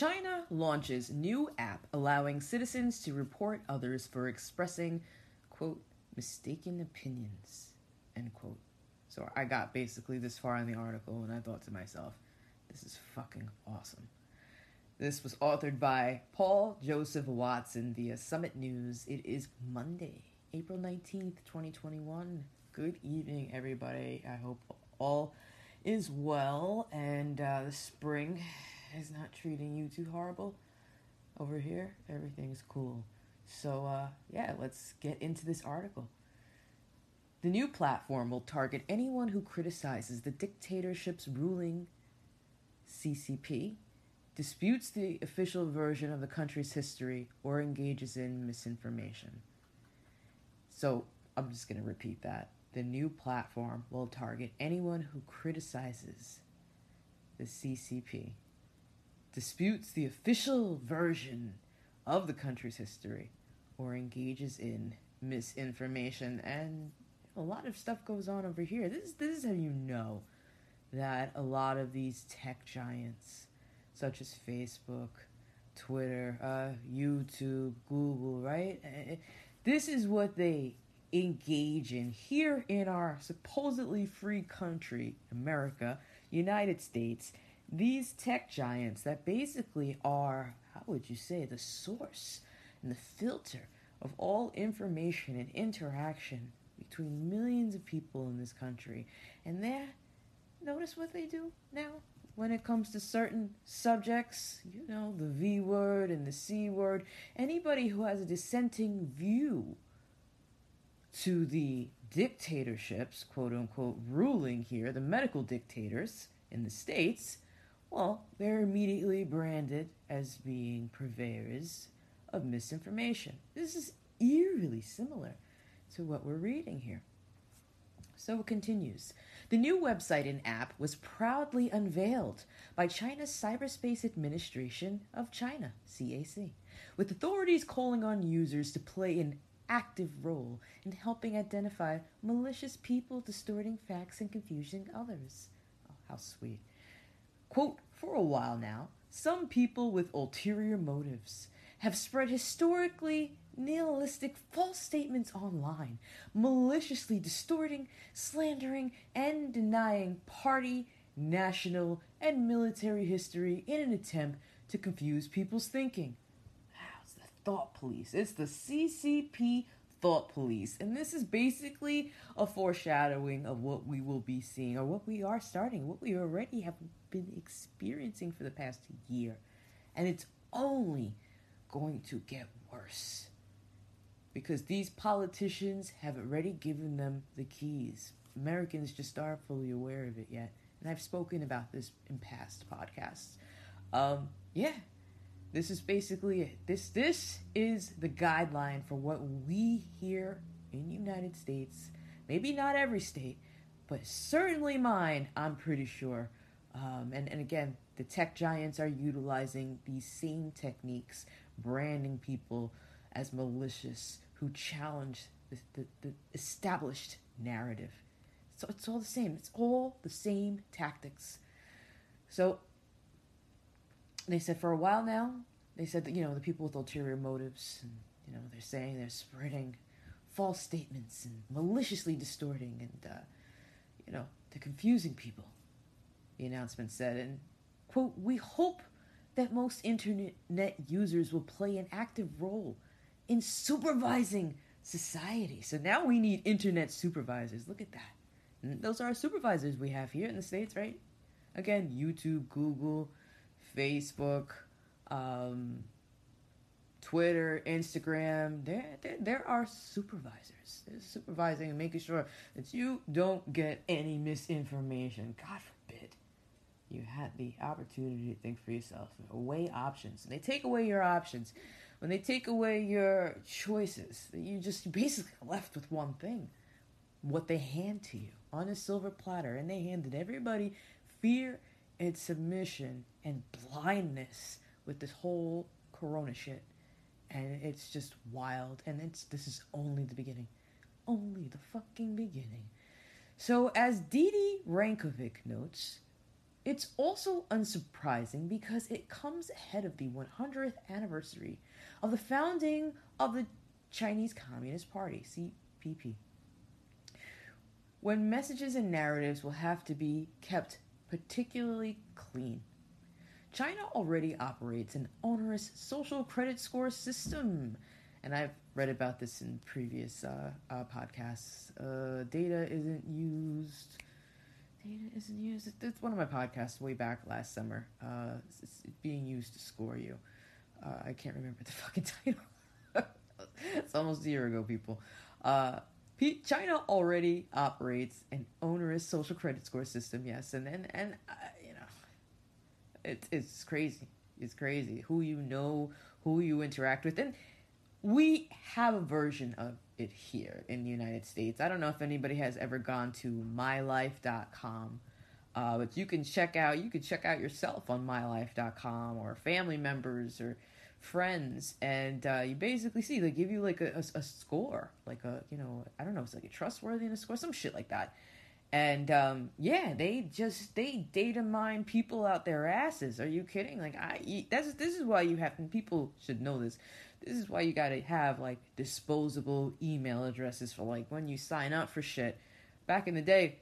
China launches new app allowing citizens to report others for expressing, quote, mistaken opinions, end quote. So I got basically this far in the article and I thought to myself, this is fucking awesome. This was authored by Paul Joseph Watson via Summit News. It is Monday, April 19th, 2021. Good evening, everybody. I hope all is well and uh, the spring is not treating you too horrible. Over here, everything's cool. So, uh, yeah, let's get into this article. The new platform will target anyone who criticizes the dictatorship's ruling CCP, disputes the official version of the country's history, or engages in misinformation. So, I'm just going to repeat that. The new platform will target anyone who criticizes the CCP, disputes the official version of the country's history, or engages in misinformation. And a lot of stuff goes on over here. This, this is how you know that a lot of these tech giants, such as Facebook, Twitter, uh, YouTube, Google, right? Eh, eh, this is what they engage in here in our supposedly free country, America, United States. These tech giants that basically are, how would you say, the source and the filter of all information and interaction between millions of people in this country. And they notice what they do now when it comes to certain subjects, you know, the V word and the C word. Anybody who has a dissenting view to the dictatorships, quote unquote, ruling here, the medical dictators in the States, well, they're immediately branded as being purveyors of misinformation. This is eerily similar to what we're reading here. So it continues. The new website and app was proudly unveiled by China's Cyberspace Administration of China, CAC, with authorities calling on users to play an active role in helping identify malicious people distorting facts and confusing others. Oh, how sweet. Quote, for a while now, some people with ulterior motives have spread historically nihilistic false statements online, maliciously distorting, slandering, and denying party, national, and military history in an attempt to confuse people's thinking. Wow, it's the thought police. It's the CCP thought police. And this is basically a foreshadowing of what we will be seeing, or what we are starting, what we already have been experiencing for the past year. And it's only going to get worse because these politicians have already given them the keys. Americans just aren't fully aware of it yet. And I've spoken about this in past podcasts. Um, yeah, this is basically it. This this is the guideline for what we here in the United States, maybe not every state, but certainly mine, I'm pretty sure. Um, and, and again, the tech giants are utilizing these same techniques, branding people as malicious who challenge the, the, the established narrative. So it's all the same. It's all the same tactics. So they said for a while now, they said that, you know, the people with ulterior motives, and, you know, they're saying they're spreading false statements and maliciously distorting and, uh, you know, they're confusing people, the announcement said. And, quote, we hope that most internet users will play an active role in supervising society. So now we need internet supervisors. Look at that. And those are our supervisors we have here in the States, right? Again, YouTube, Google, Facebook, um, Twitter, Instagram. There, there, there are supervisors. They're supervising and making sure that you don't get any misinformation. God forbid you had the opportunity to think for yourself. Weigh options. And they take away your options. When they take away your choices, you just basically left with one thing. What they hand to you on a silver platter. And they handed everybody fear and submission and blindness with this whole corona shit. And it's just wild. And it's this is only the beginning. Only the fucking beginning. So as Didi Rankovic notes, It's also unsurprising because it comes ahead of the 100th anniversary of the founding of the Chinese Communist Party, CPP. When messages and narratives will have to be kept particularly clean. China already operates an onerous social credit score system, and I've read about this in previous uh, uh, podcasts. Uh, data isn't used. Data isn't used. It's one of my podcasts way back last summer. Uh, it's, being used to score you. Uh, I can't remember the fucking title. it's almost a year ago, people. China already operates an onerous social credit score system, yes, and and and uh, you know, it's it's crazy. It's crazy who you know, who you interact with, and we have a version of it here in the United States. I don't know if anybody has ever gone to mylife.com. Uh, but you can check out you can check out yourself on mylife.com or family members or friends and uh, you basically see they give you like a, a, a, score like a you know i don't know it's like a trustworthiness score some shit like that and um, yeah they just they data mine people out their asses are you kidding like i that's this is why you have people should know this this is why you gotta have like disposable email addresses for like when you sign up for shit. Back in the day,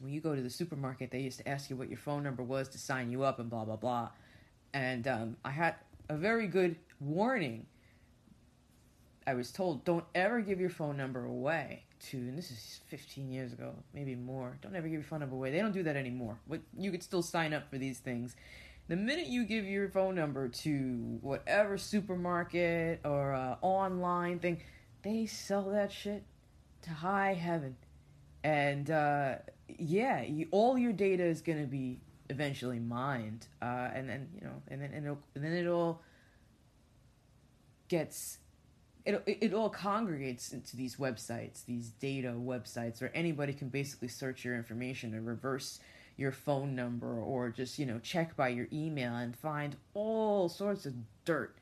when you go to the supermarket, they used to ask you what your phone number was to sign you up and blah blah blah. And um, I had a very good warning. I was told don't ever give your phone number away to, and this is 15 years ago, maybe more. Don't ever give your phone number away. They don't do that anymore. But you could still sign up for these things the minute you give your phone number to whatever supermarket or uh, online thing, they sell that shit to high heaven. And uh, yeah, you, all your data is going to be eventually mined, uh, and then you know, and then and, and then it all gets it, it all congregates into these websites, these data websites, where anybody can basically search your information and reverse your phone number or just, you know, check by your email and find all sorts of dirt.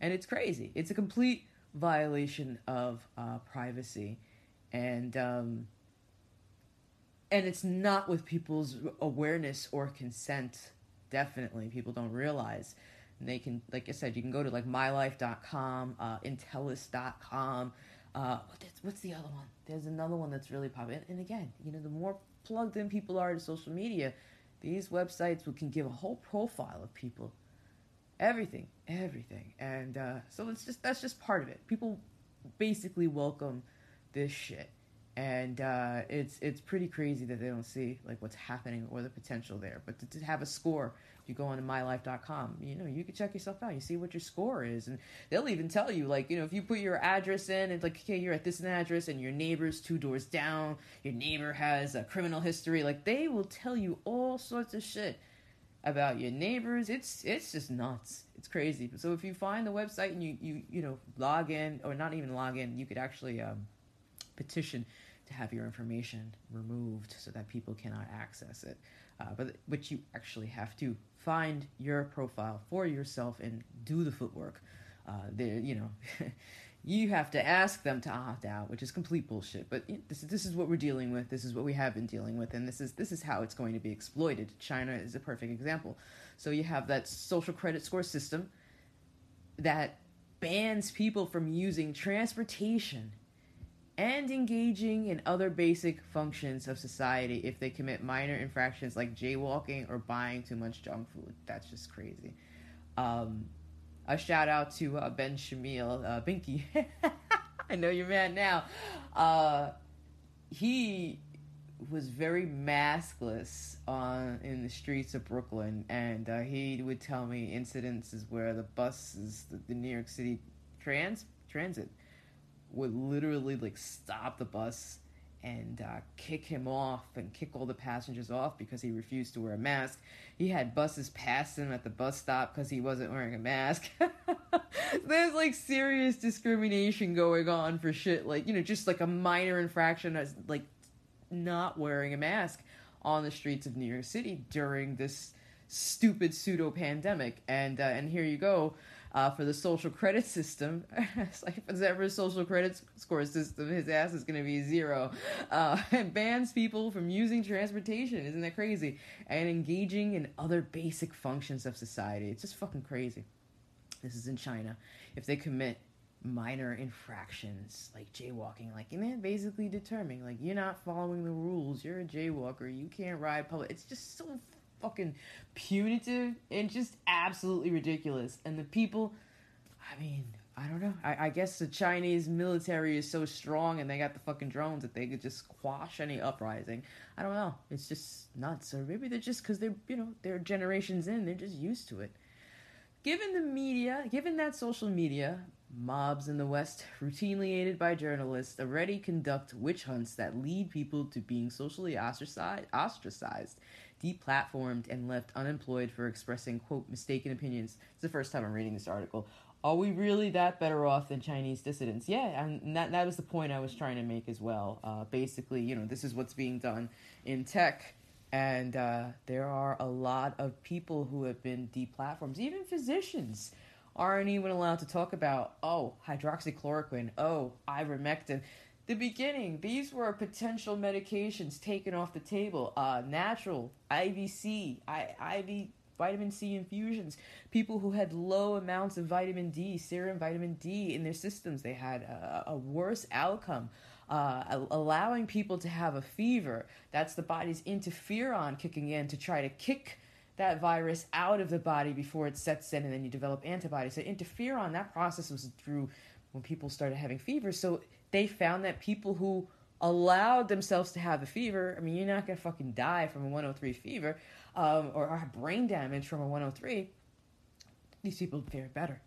And it's crazy. It's a complete violation of uh, privacy. And, um, and it's not with people's awareness or consent. Definitely, people don't realize. And they can, like I said, you can go to like mylife.com, uh, Intelius.com. Uh, what's the other one? There's another one that's really popular. And again, you know, the more plugged in people are to social media, these websites can give a whole profile of people. Everything, everything. And uh, so it's just that's just part of it. People basically welcome this shit. And uh, it's it's pretty crazy that they don't see like what's happening or the potential there. But to, to have a score you go on to mylife.com, you know, you can check yourself out. You see what your score is. And they'll even tell you, like, you know, if you put your address in, it's like, okay, you're at this address and your neighbor's two doors down, your neighbor has a criminal history. Like, they will tell you all sorts of shit about your neighbors. It's it's just nuts. It's crazy. So if you find the website and you, you, you know, log in, or not even log in, you could actually um, petition to have your information removed so that people cannot access it. Uh, but but you actually have to find your profile for yourself and do the footwork. Uh, there, you know, you have to ask them to opt out, which is complete bullshit. But this this is what we're dealing with. This is what we have been dealing with, and this is this is how it's going to be exploited. China is a perfect example. So you have that social credit score system that bans people from using transportation and engaging in other basic functions of society if they commit minor infractions like jaywalking or buying too much junk food. That's just crazy. Um, a shout out to uh, Ben Shamil, uh, Binky. I know you're mad now. Uh, he was very maskless on in the streets of Brooklyn, and uh, he would tell me incidences where the buses, the, the New York City trans transit would literally like stop the bus and uh, kick him off and kick all the passengers off because he refused to wear a mask. He had buses pass him at the bus stop because he wasn't wearing a mask. There's like serious discrimination going on for shit like, you know, just like a minor infraction as like not wearing a mask on the streets of New York City during this stupid pseudo pandemic. And uh, and here you go uh, for the social credit system. it's like if there's ever a social credit score system, his ass is going to be zero. Uh, and bans people from using transportation. Isn't that crazy? And engaging in other basic functions of society. It's just fucking crazy. This is in China. If they commit minor infractions like jaywalking like and then basically determining like you're not following the rules you're a jaywalker you can't ride public it's just so fucking punitive and just absolutely ridiculous. And the people i mean i don't know. I, I guess the chinese military is so strong and they got the fucking drones that they could just quash any uprising. I don't know. It's just nuts. Or maybe they're just because they're you know they're generations in. They're just used to it. Given the media given that social media Mobs in the West, routinely aided by journalists, already conduct witch hunts that lead people to being socially ostracized, ostracized, deplatformed, and left unemployed for expressing, quote, mistaken opinions. It's the first time I'm reading this article. Are we really that better off than Chinese dissidents? Yeah, and that, that was the point I was trying to make as well. Uh, basically, you know, this is what's being done in tech. And uh, there are a lot of people who have been deplatformed, even physicians aren't even allowed to talk about, oh, hydroxychloroquine, oh, ivermectin. The beginning, these were potential medications taken off the table. Uh, natural, IVC, I, IV vitamin C infusions. People who had low amounts of vitamin D, serum vitamin D in their systems, they had a, a worse outcome. Uh, allowing people to have a fever. That's the body's interferon kicking in to try to kick that virus out of the body before it sets in and then you develop antibodies. So interferon, that process was through when people started having fever. So they found that people who allowed themselves to have a fever, I mean, you're not going to fucking die from a 103 fever um, or, have brain damage from a 103. These people fare better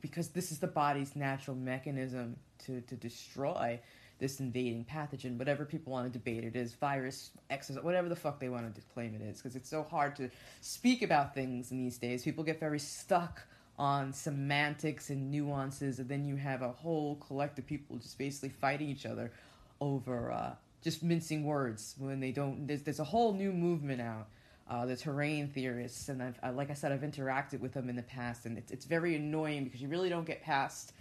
because this is the body's natural mechanism to, to destroy this invading pathogen, whatever people want to debate it is, virus, exos, whatever the fuck they want to claim it is, because it's so hard to speak about things in these days. People get very stuck on semantics and nuances, and then you have a whole collective of people just basically fighting each other over uh, just mincing words when they don't. There's, there's a whole new movement out. Uh, the terrain theorists, and I've, uh, like I said, I've interacted with them in the past, and it's, it's very annoying because you really don't get past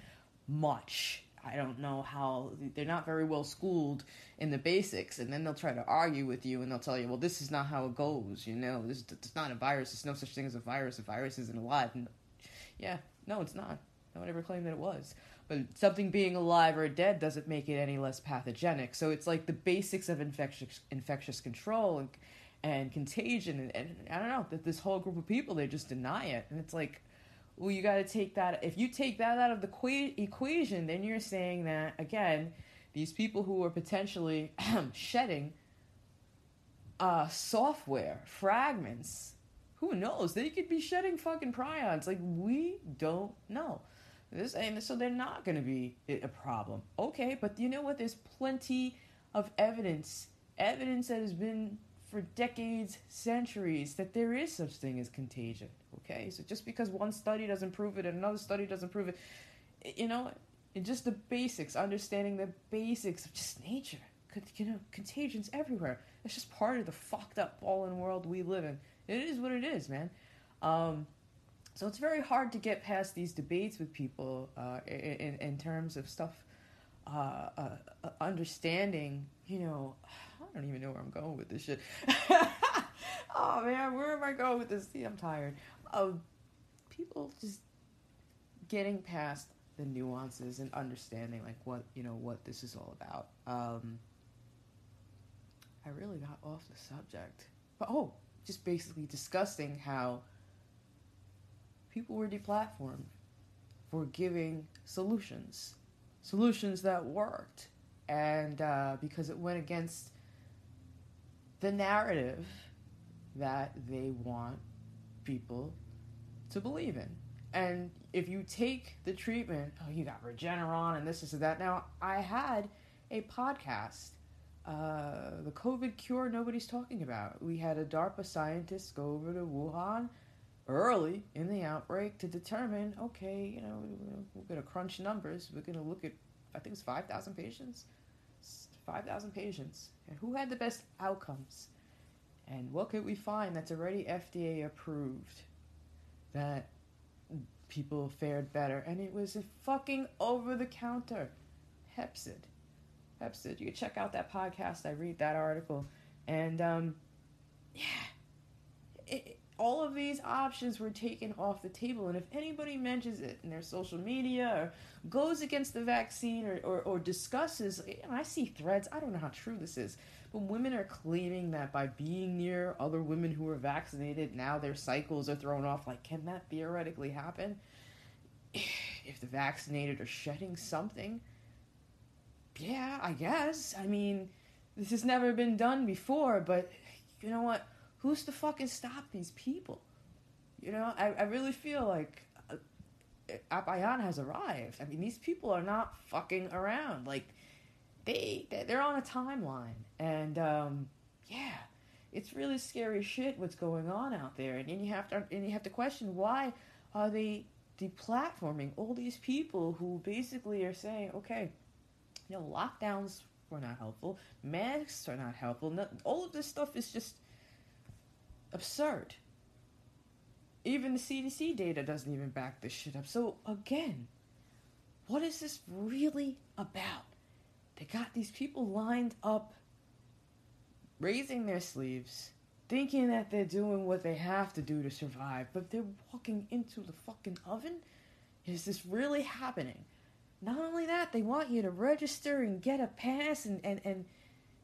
much I don't know how they're not very well schooled in the basics, and then they'll try to argue with you, and they'll tell you, "Well, this is not how it goes." You know, this it's not a virus. There's no such thing as a virus. A virus isn't alive. And yeah, no, it's not. No one ever claimed that it was. But something being alive or dead doesn't make it any less pathogenic. So it's like the basics of infectious infectious control and and contagion, and, and I don't know that this whole group of people they just deny it, and it's like well, you got to take that. If you take that out of the qu- equation, then you're saying that again, these people who are potentially shedding uh, software fragments, who knows? They could be shedding fucking prions. Like we don't know. This and so they're not going to be a problem. Okay, but you know what? There's plenty of evidence, evidence that has been for decades, centuries, that there is such thing as contagion. Okay, so just because one study doesn't prove it and another study doesn't prove it, you know, just the basics, understanding the basics of just nature. You know, contagions everywhere. It's just part of the fucked up fallen world we live in. It is what it is, man. Um, so it's very hard to get past these debates with people uh, in, in terms of stuff, uh, uh, understanding, you know, I don't even know where I'm going with this shit. oh man, where am I going with this? See, I'm tired of people just getting past the nuances and understanding like what you know what this is all about. Um, I really got off the subject, but oh, just basically discussing how people were deplatformed for giving solutions, solutions that worked, and uh, because it went against the narrative that they want people to believe in. And if you take the treatment, oh, you got Regeneron and this, this, and that. Now, I had a podcast, uh, the COVID cure nobody's talking about. We had a DARPA scientist go over to Wuhan early in the outbreak to determine, okay, you know, we're going to crunch numbers. We're going to look at, I think it's 5,000 patients. 5,000 patients. And who had the best outcomes? And what could we find that's already FDA approved that people fared better, and it was a fucking over the counter Hep C. You check out that podcast. I read that article, and um, yeah, it, all of these options were taken off the table. And if anybody mentions it in their social media or goes against the vaccine or, or, or discusses, I see threads, I don't know how true this is, but women are claiming that by being near other women who are vaccinated, now their cycles are thrown off. Like, can that theoretically happen? If the vaccinated are shedding something? Yeah, I guess. I mean, this has never been done before, but you know what? Who's to fucking stop these people? You know, I, I really feel like uh, Apayan has arrived. I mean, these people are not fucking around. Like, they they're on a timeline, and um, yeah, it's really scary shit what's going on out there, and, and you have to and you have to question why are they deplatforming all these people who basically are saying, okay, you know, lockdowns were not helpful, masks are not helpful, no, all of this stuff is just absurd. Even the CDC data doesn't even back this shit up. So again, what is this really about? They got these people lined up, raising their sleeves, thinking that they're doing what they have to do to survive, but they're walking into the fucking oven? Is this really happening? Not only that, they want you to register and get a pass and, and, and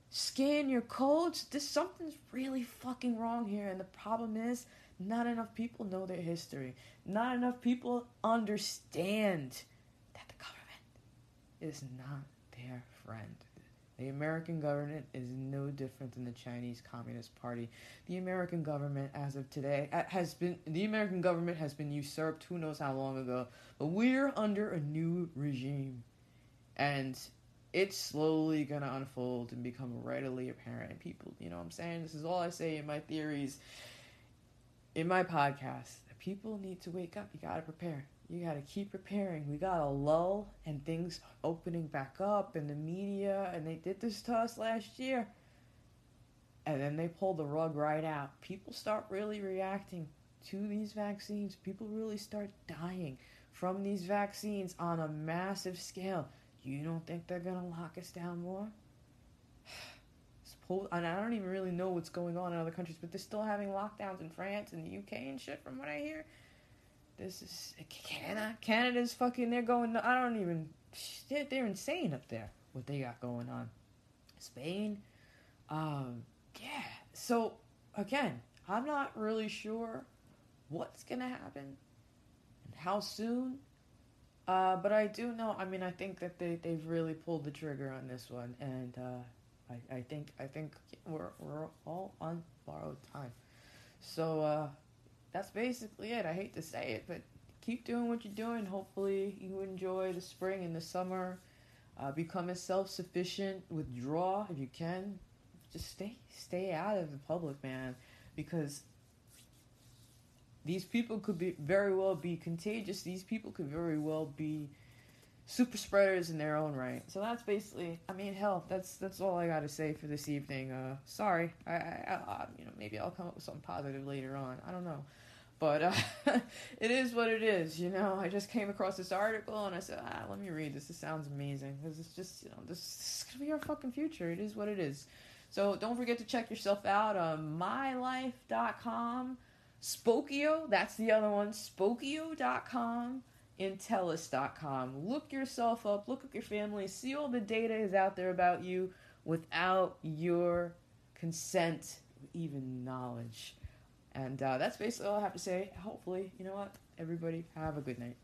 scan your codes. This something's really fucking wrong here, and the problem is not enough people know their history. Not enough people understand that the government is not their friend. The American government is no different than the Chinese Communist Party. The American government, as of today, has been the American government has been usurped. Who knows how long ago? But we're under a new regime, and it's slowly gonna unfold and become readily apparent. People, you know, what I'm saying this is all I say in my theories, in my podcast. People need to wake up. You gotta prepare you got to keep preparing. We got a lull and things opening back up in the media, and they did this to us last year. And then they pulled the rug right out. People start really reacting to these vaccines. People really start dying from these vaccines on a massive scale. You don't think they're going to lock us down more? and I don't even really know what's going on in other countries, but they're still having lockdowns in France and the UK and shit, from what I hear. This is Canada. Canada's fucking. They're going. I don't even. They're, they're insane up there. What they got going on. Spain. Um. Yeah. So again, I'm not really sure what's gonna happen and how soon. Uh, but I do know. I mean, I think that they they've really pulled the trigger on this one, and uh, I I think I think we're we're all on borrowed time. So uh, that's basically it. I hate to say it, but keep doing what you're doing. Hopefully, you enjoy the spring and the summer. Uh, become as self-sufficient. Withdraw if you can. Just stay stay out of the public, man, because these people could be very well be contagious. These people could very well be super spreaders in their own right. So that's basically, I mean, hell, that's that's all I got to say for this evening. Uh, sorry, I, I, I, you know, maybe I'll come up with something positive later on. I don't know. But uh, it is what it is, you know. I just came across this article and I said, ah, let me read this. This sounds amazing because it's just, you know, this, this, is gonna be our fucking future. It is what it is. So don't forget to check yourself out on mylife.com, Spokeo, that's the other one, Spokeo.com, Intelius.com. Look yourself up, look at your family, see all the data is out there about you without your consent, even knowledge. And uh, that's basically all I have to say. Hopefully, you know what? Everybody have a good night.